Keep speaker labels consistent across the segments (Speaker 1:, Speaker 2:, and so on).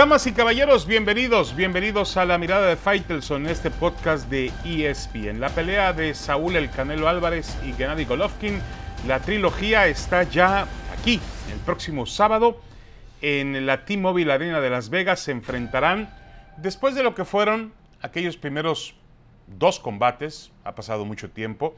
Speaker 1: Damas y caballeros, bienvenidos, bienvenidos a la mirada de Faitelson, este podcast de ESPN. La pelea de Saúl El Canelo Álvarez y Gennady Golovkin, la trilogía está ya aquí. El próximo sábado en la T-Mobile Arena de Las Vegas se enfrentarán después de lo que fueron aquellos primeros dos combates, ha pasado mucho tiempo.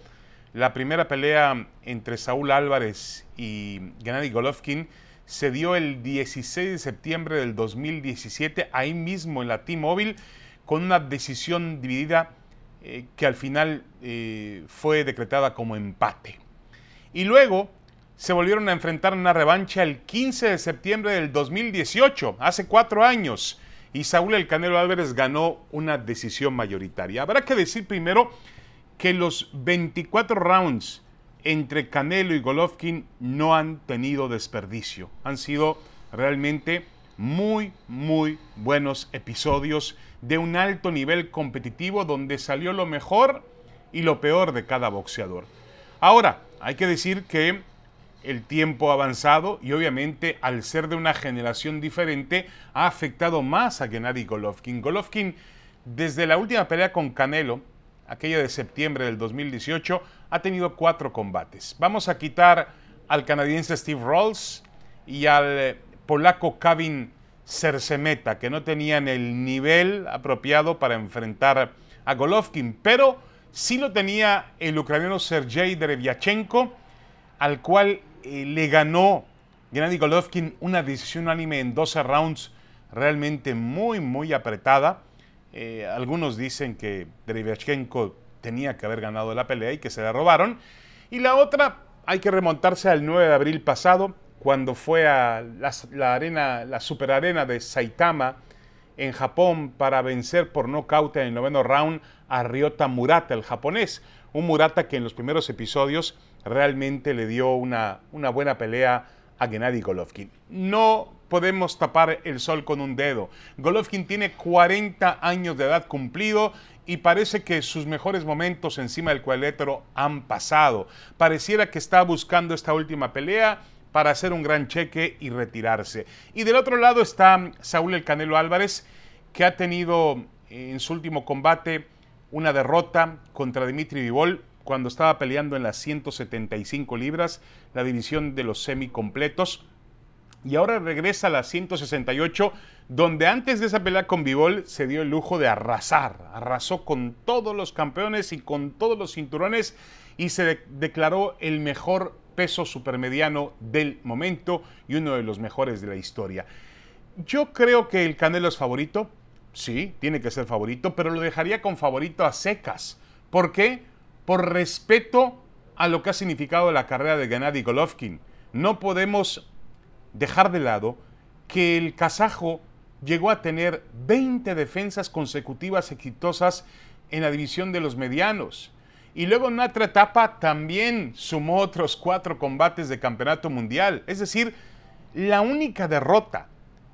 Speaker 1: La primera pelea entre Saúl Álvarez y Gennady Golovkin se dio el 16 de septiembre del 2017, ahí mismo en la T-Mobile, con una decisión dividida eh, que al final eh, fue decretada como empate. Y luego se volvieron a enfrentar en una revancha el 15 de septiembre del 2018, hace cuatro años, y Saúl El Canelo Álvarez ganó una decisión mayoritaria. Habrá que decir primero que los 24 rounds entre Canelo y Golovkin no han tenido desperdicio. Han sido realmente muy, muy buenos episodios de un alto nivel competitivo donde salió lo mejor y lo peor de cada boxeador. Ahora, hay que decir que el tiempo ha avanzado y obviamente al ser de una generación diferente ha afectado más a Gennady Golovkin. Golovkin desde la última pelea con Canelo aquella de septiembre del 2018, ha tenido cuatro combates. Vamos a quitar al canadiense Steve Rolls y al eh, polaco Kevin Cercemeta, que no tenían el nivel apropiado para enfrentar a Golovkin, pero sí lo tenía el ucraniano Sergei Derevyachenko, al cual eh, le ganó Gennady Golovkin una decisión unánime en 12 rounds realmente muy, muy apretada. Eh, algunos dicen que Derevyachenko tenía que haber ganado la pelea y que se la robaron. Y la otra, hay que remontarse al 9 de abril pasado, cuando fue a la, arena, la superarena de Saitama en Japón para vencer por nocaut en el noveno round a Ryota Murata, el japonés. Un Murata que en los primeros episodios realmente le dio una, una buena pelea a Gennady Golovkin. No podemos tapar el sol con un dedo. Golovkin tiene 40 años de edad cumplido y parece que sus mejores momentos encima del cuadrilátero han pasado. Pareciera que está buscando esta última pelea para hacer un gran cheque y retirarse. Y del otro lado está Saúl El Canelo Álvarez, que ha tenido en su último combate una derrota contra Dimitri Vivol cuando estaba peleando en las 175 libras, la división de los semicompletos y ahora regresa a la 168, donde antes de esa pelea con Bivol se dio el lujo de arrasar. Arrasó con todos los campeones y con todos los cinturones y se declaró el mejor peso supermediano del momento y uno de los mejores de la historia. Yo creo que el Canelo es favorito, sí, tiene que ser favorito, pero lo dejaría con favorito a secas. ¿Por qué? Por respeto a lo que ha significado la carrera de Gennady Golovkin. No podemos dejar de lado que el kazajo llegó a tener 20 defensas consecutivas exitosas en la división de los medianos. Y luego en otra etapa también sumó otros cuatro combates de campeonato mundial. Es decir, la única derrota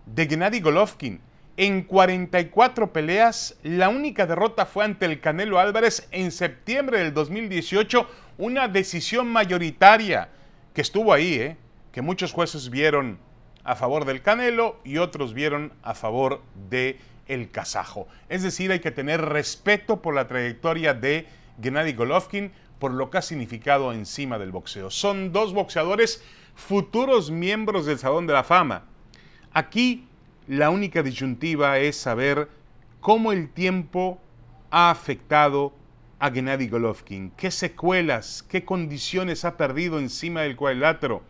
Speaker 1: de Gennady Golovkin en 44 peleas, la única derrota fue ante el Canelo Álvarez en septiembre del 2018, una decisión mayoritaria que estuvo ahí, ¿eh? que muchos jueces vieron a favor del Canelo y otros vieron a favor de el kazajo. Es decir, hay que tener respeto por la trayectoria de Gennady Golovkin, por lo que ha significado encima del boxeo. Son dos boxeadores futuros miembros del Salón de la Fama. Aquí la única disyuntiva es saber cómo el tiempo ha afectado a Gennady Golovkin, qué secuelas, qué condiciones ha perdido encima del cuadrilátero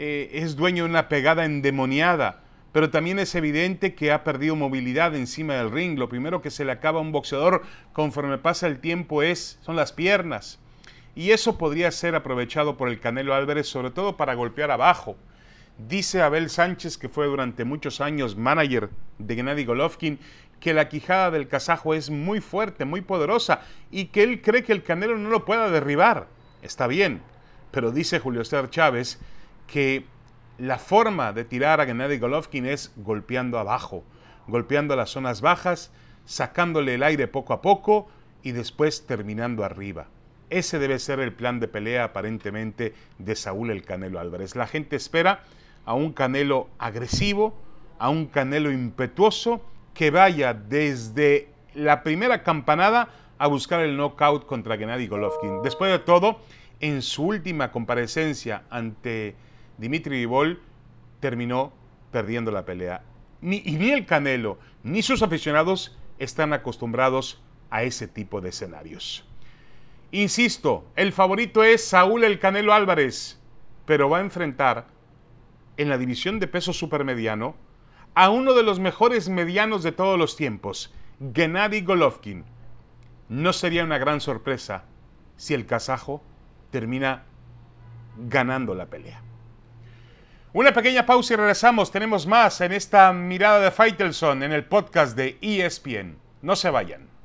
Speaker 1: eh, es dueño de una pegada endemoniada, pero también es evidente que ha perdido movilidad encima del ring. Lo primero que se le acaba a un boxeador conforme pasa el tiempo es, son las piernas. Y eso podría ser aprovechado por el Canelo Álvarez, sobre todo para golpear abajo. Dice Abel Sánchez, que fue durante muchos años manager de Gennady Golovkin, que la quijada del kazajo es muy fuerte, muy poderosa y que él cree que el Canelo no lo pueda derribar. Está bien, pero dice Julio César Chávez que la forma de tirar a Gennady Golovkin es golpeando abajo, golpeando las zonas bajas, sacándole el aire poco a poco y después terminando arriba. Ese debe ser el plan de pelea aparentemente de Saúl el Canelo Álvarez. La gente espera a un Canelo agresivo, a un Canelo impetuoso que vaya desde la primera campanada a buscar el knockout contra Gennady Golovkin. Después de todo, en su última comparecencia ante Dimitri Vivol, terminó perdiendo la pelea. Ni, y ni el Canelo ni sus aficionados están acostumbrados a ese tipo de escenarios. Insisto, el favorito es Saúl el Canelo Álvarez, pero va a enfrentar en la división de peso supermediano a uno de los mejores medianos de todos los tiempos, Gennady Golovkin. No sería una gran sorpresa si el kazajo termina ganando la pelea. Una pequeña pausa y regresamos. Tenemos más en esta mirada de Faitelson en el podcast de ESPN. No se vayan.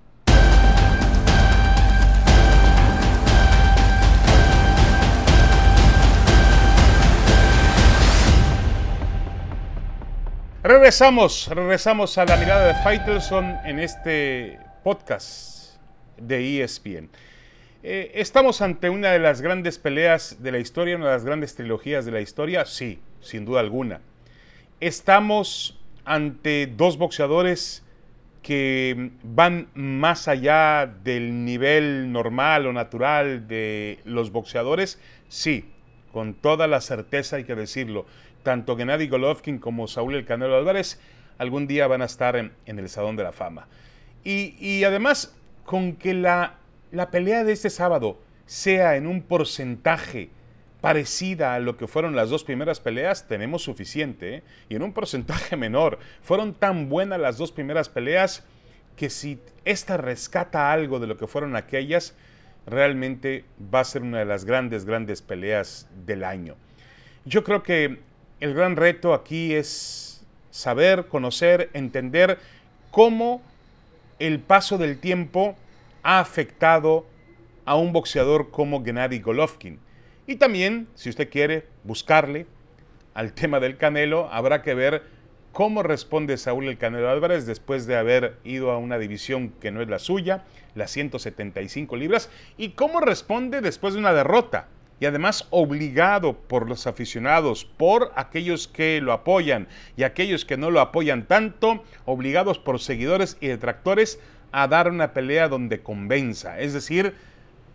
Speaker 1: Regresamos, regresamos a la mirada de Faitelson en este podcast de ESPN. Eh, ¿Estamos ante una de las grandes peleas de la historia, una de las grandes trilogías de la historia? Sí, sin duda alguna. Estamos ante dos boxeadores que van más allá del nivel normal o natural de los boxeadores, sí, con toda la certeza hay que decirlo. Tanto Gennady Golovkin como Saúl El Canelo Álvarez algún día van a estar en, el Salón de la Fama. Y, además, con que la, la pelea de este sábado sea en un porcentaje parecida a lo que fueron las dos primeras peleas, tenemos suficiente. ¿eh? Y en un porcentaje menor. Fueron tan buenas las dos primeras peleas que si esta rescata algo de lo que fueron aquellas, realmente va a ser una de las grandes, grandes peleas del año. Yo creo que el gran reto aquí es saber, conocer, entender cómo el paso del tiempo ha afectado a un boxeador como Gennady Golovkin. Y también, si usted quiere buscarle al tema del Canelo, habrá que ver cómo responde Saúl el Canelo Álvarez después de haber ido a una división que no es la suya, las 175 libras, y cómo responde después de una derrota. Y además obligado por los aficionados, por aquellos que lo apoyan y aquellos que no lo apoyan tanto, obligados por seguidores y detractores a dar una pelea donde convenza. Es decir,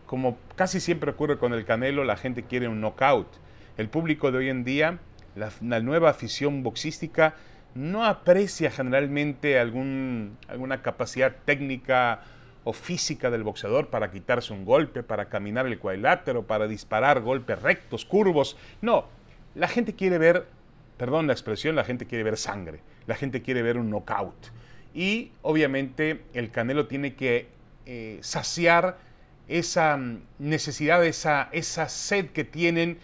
Speaker 1: como casi siempre ocurre con el Canelo, la gente quiere un knockout. El público de hoy en día, la, nueva afición boxística, no aprecia generalmente algún, alguna capacidad técnica o física del boxeador para quitarse un golpe, para caminar el cuadrilátero, para disparar golpes rectos, curvos. No, la gente quiere ver, perdón la expresión, la gente quiere ver sangre, la gente quiere ver un knockout. Y obviamente el Canelo tiene que eh, saciar esa mm, necesidad, esa, esa sed que tienen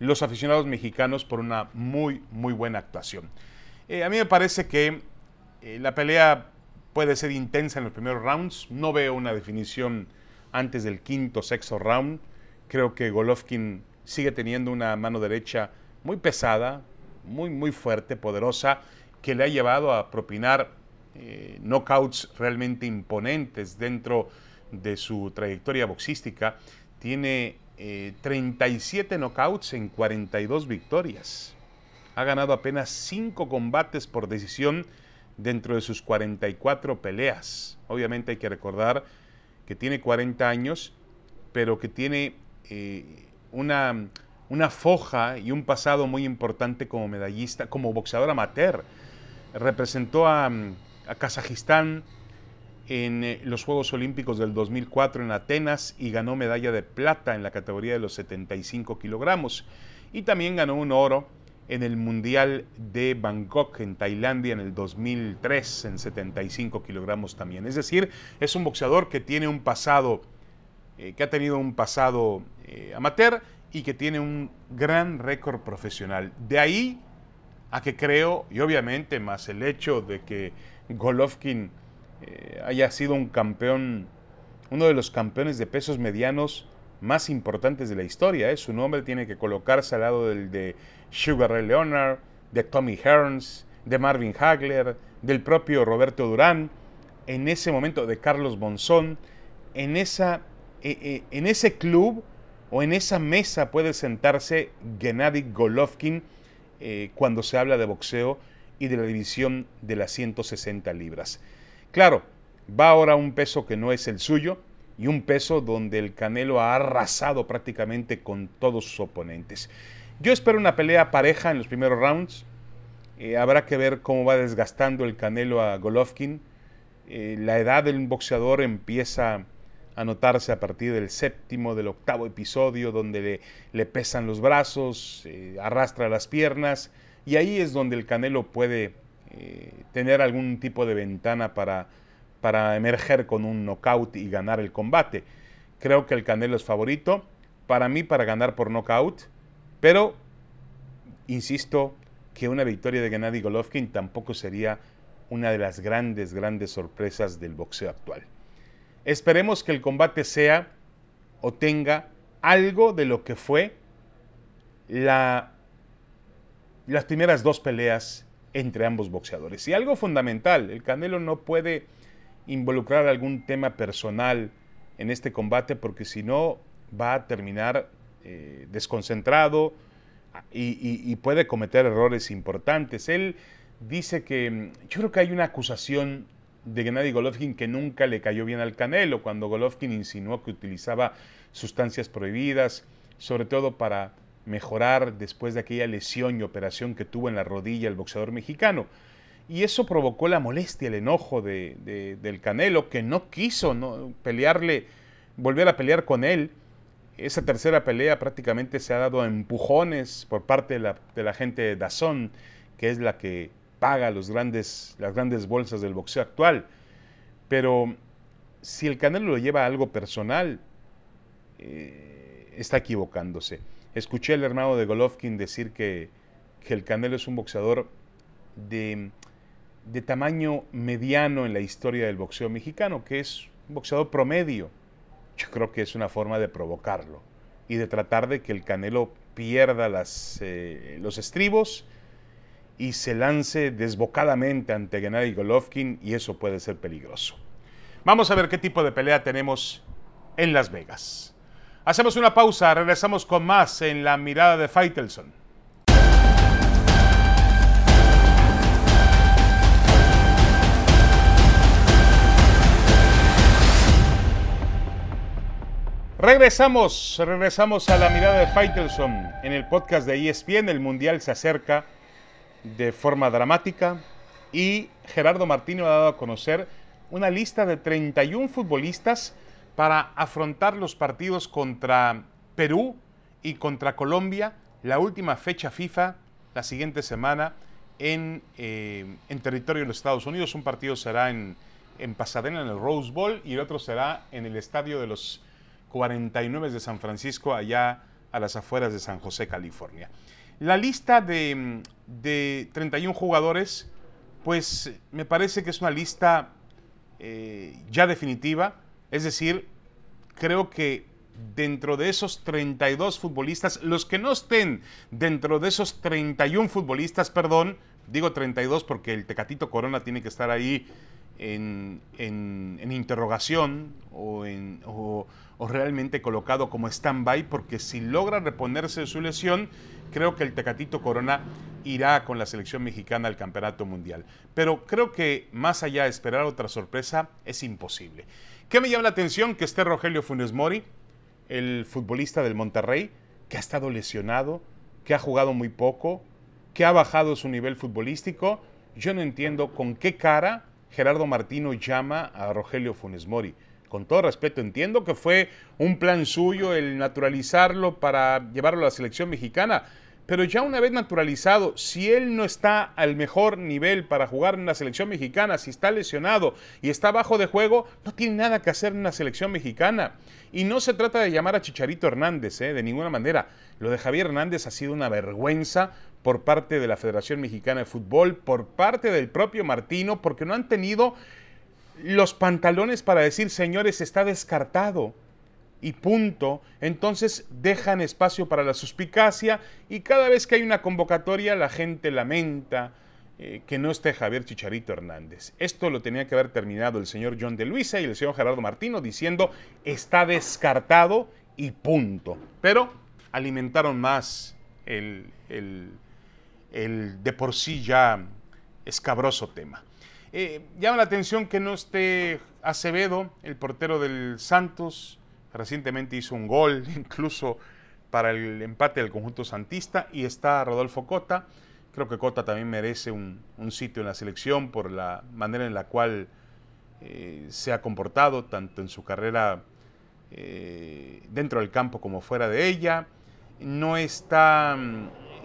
Speaker 1: los aficionados mexicanos por una muy, muy buena actuación. Eh, a mí me parece que eh, la pelea puede ser intensa en los primeros rounds. No veo una definición antes del quinto, sexto round. Creo que Golovkin sigue teniendo una mano derecha muy pesada, muy, muy fuerte, poderosa, que le ha llevado a propinar eh, knockouts realmente imponentes dentro de su trayectoria boxística, tiene 37 eh, knockouts en 42 victorias. Ha ganado apenas 5 combates por decisión dentro de sus 44 peleas. Obviamente hay que recordar que tiene 40 años, pero que tiene eh, una, una foja y un pasado muy importante como medallista, como boxeador amateur. Representó a, a Kazajistán en eh, los Juegos Olímpicos del 2004 en Atenas y ganó medalla de plata en la categoría de los 75 kilogramos. Y también ganó un oro en el Mundial de Bangkok en Tailandia en el 2003 en 75 kilogramos también. Es decir, es un boxeador que tiene un pasado, eh, que ha tenido un pasado eh, amateur y que tiene un gran récord profesional. De ahí a que creo, y obviamente más el hecho de que Golovkin eh, haya sido un campeón, uno de los campeones de pesos medianos más importantes de la historia. Su nombre tiene que colocarse al lado del de Sugar Ray Leonard, de Tommy Hearns, de Marvin Hagler, del propio Roberto Durán, en ese momento de Carlos Bonzón, en, esa, e, e, en ese club o en esa mesa puede sentarse Gennady Golovkin eh, cuando se habla de boxeo y de la división de las 160 libras. Claro, va ahora un peso que no es el suyo y un peso donde el Canelo ha arrasado prácticamente con todos sus oponentes. Yo espero una pelea pareja en los primeros rounds. Eh, habrá que ver cómo va desgastando el Canelo a Golovkin. Eh, la edad del boxeador empieza a notarse a partir del séptimo, del octavo episodio, donde le, pesan los brazos, eh, arrastra las piernas, y ahí es donde el Canelo puede tener algún tipo de ventana para, para emerger con un knockout y ganar el combate. Creo que el Canelo es favorito, para mí para ganar por knockout, pero insisto que una victoria de Gennady Golovkin tampoco sería una de las grandes, grandes sorpresas del boxeo actual. Esperemos que el combate sea o tenga algo de lo que fue la, las primeras dos peleas entre ambos boxeadores. Y algo fundamental, el Canelo no puede involucrar algún tema personal en este combate porque si no va a terminar eh, desconcentrado y, puede cometer errores importantes. Él dice que mm, yo creo que hay una acusación de Gennady Golovkin que nunca le cayó bien al Canelo, cuando Golovkin insinuó que utilizaba sustancias prohibidas, sobre todo para mejorar después de aquella lesión y operación que tuvo en la rodilla el boxeador mexicano. Y eso provocó la molestia, el enojo de, del Canelo, que no quiso ¿no? pelearle, volver a pelear con él. Esa tercera pelea prácticamente se ha dado a empujones por parte de la, gente de Dazón, que es la que paga los grandes, las grandes bolsas del boxeo actual. Pero si el Canelo lo lleva a algo personal, eh, está equivocándose. Escuché al hermano de Golovkin decir que, que el Canelo es un boxeador de de tamaño mediano en la historia del boxeo mexicano, que es un boxeador promedio. Yo creo que es una forma de provocarlo y de tratar de que el Canelo pierda eh, los estribos y se lance desbocadamente ante Gennady Golovkin y eso puede ser peligroso. Vamos a ver qué tipo de pelea tenemos en Las Vegas. Hacemos una pausa, regresamos con más en la mirada de Faitelson. Regresamos, regresamos a la mirada de Faitelson en el podcast de ESPN. El Mundial se acerca de forma dramática y Gerardo Martino ha dado a conocer una lista de 31 futbolistas para afrontar los partidos contra Perú y contra Colombia, la última fecha FIFA la siguiente semana en, eh, en territorio de los Estados Unidos. Un partido será en, en Pasadena, en el Rose Bowl, y el otro será en el Estadio de los 49 de San Francisco, allá a las afueras de San José, California. La lista de, 31 jugadores, pues me parece que es una lista eh, ya definitiva, es decir, creo que dentro de esos 32 futbolistas, los que no estén dentro de esos 31 futbolistas, perdón, digo 32 porque el Tecatito Corona tiene que estar ahí en, interrogación o, o, realmente colocado como stand-by, porque si logra reponerse de su lesión, creo que el Tecatito Corona irá con la selección mexicana al Campeonato Mundial. Pero creo que más allá de esperar otra sorpresa, es imposible. ¿Qué me llama la atención? Que esté Rogelio Funes Mori, el futbolista del Monterrey, que ha estado lesionado, que ha jugado muy poco, que ha bajado su nivel futbolístico. Yo no entiendo con qué cara Gerardo Martino llama a Rogelio Funes Mori. Con todo respeto, entiendo que fue un plan suyo el naturalizarlo para llevarlo a la selección mexicana, pero ya una vez naturalizado, si él no está al mejor nivel para jugar en la selección mexicana, si está lesionado y está bajo de juego, no tiene nada que hacer en una selección mexicana. Y no se trata de llamar a Chicharito Hernández, ¿eh? de ninguna manera. Lo de Javier Hernández ha sido una vergüenza por parte de la Federación Mexicana de Fútbol, por parte del propio Martino, porque no han tenido los pantalones para decir, señores, está descartado y punto. Entonces dejan espacio para la suspicacia y cada vez que hay una convocatoria la gente lamenta eh, que no esté Javier Chicharito Hernández. Esto lo tenía que haber terminado el señor John de Luisa y el señor Gerardo Martino diciendo está descartado y punto. Pero alimentaron más el, el de por sí ya escabroso tema. Eh, llama la atención que no esté Acevedo, el portero del Santos, recientemente hizo un gol incluso para el empate del conjunto santista y está Rodolfo Cota. Creo que Cota también merece un, sitio en la selección por la manera en la cual eh, se ha comportado, tanto en su carrera eh, dentro del campo como fuera de ella. No está,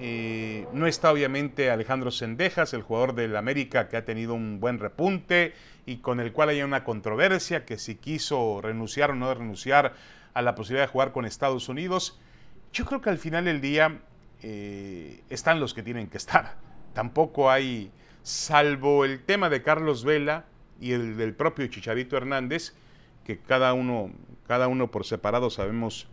Speaker 1: eh, no está obviamente Alejandro Sendejas, el jugador del América que ha tenido un buen repunte y con el cual hay una controversia que si quiso renunciar o no renunciar a la posibilidad de jugar con Estados Unidos. Yo creo que al final del día eh, están los que tienen que estar. Tampoco hay, salvo el tema de Carlos Vela y el del propio Chicharito Hernández, que cada uno, cada uno por separado sabemos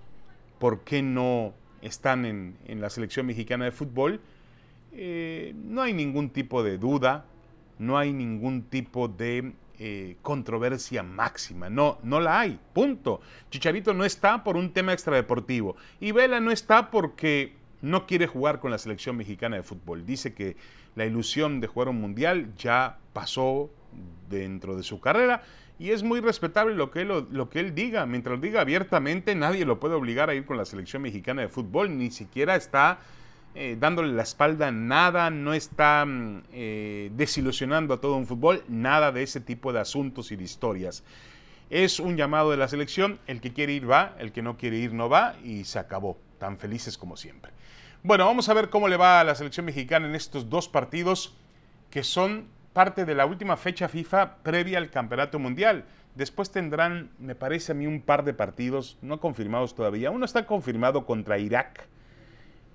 Speaker 1: por qué no están en, la selección mexicana de fútbol, eh, no hay ningún tipo de duda, no hay ningún tipo de eh, controversia máxima. No, no la hay. Punto. Chicharito no está por un tema extradeportivo. Y Vela no está porque no quiere jugar con la selección mexicana de fútbol. Dice que la ilusión de jugar un mundial ya pasó dentro de su carrera y es muy respetable lo que, él, lo que él diga. Mientras lo diga abiertamente, nadie lo puede obligar a ir con la selección mexicana de fútbol, ni siquiera está eh, dándole la espalda nada, no está mm, eh, desilusionando a todo un fútbol, nada de ese tipo de asuntos y de historias. Es un llamado de la selección, el que quiere ir va, el que no quiere ir no va y se acabó, tan felices como siempre. Bueno, vamos a ver cómo le va a la selección mexicana en estos dos partidos que son parte de la última fecha FIFA previa al Campeonato Mundial. Después tendrán, me parece a mí, un par de partidos no confirmados todavía. Uno está confirmado contra Irak,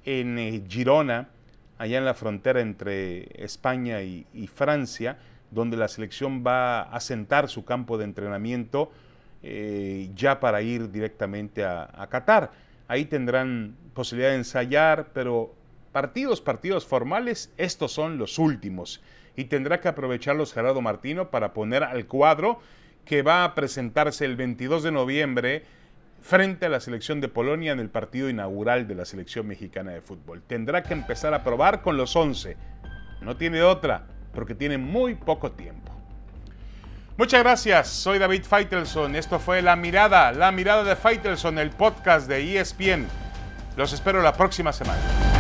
Speaker 1: en eh, Girona, allá en la frontera entre España y, Francia, donde la selección va a sentar su campo de entrenamiento eh, ya para ir directamente a, a, Qatar. Ahí tendrán posibilidad de ensayar, pero partidos, partidos formales, estos son los últimos. Y tendrá que aprovecharlos Gerardo Martino para poner al cuadro que va a presentarse el 22 de noviembre frente a la selección de Polonia en el partido inaugural de la selección mexicana de fútbol. Tendrá que empezar a probar con los 11. No tiene otra, porque tiene muy poco tiempo. Muchas gracias, soy David Feitelson. Esto fue La Mirada, La Mirada de Feitelson, el podcast de ESPN. Los espero la próxima semana.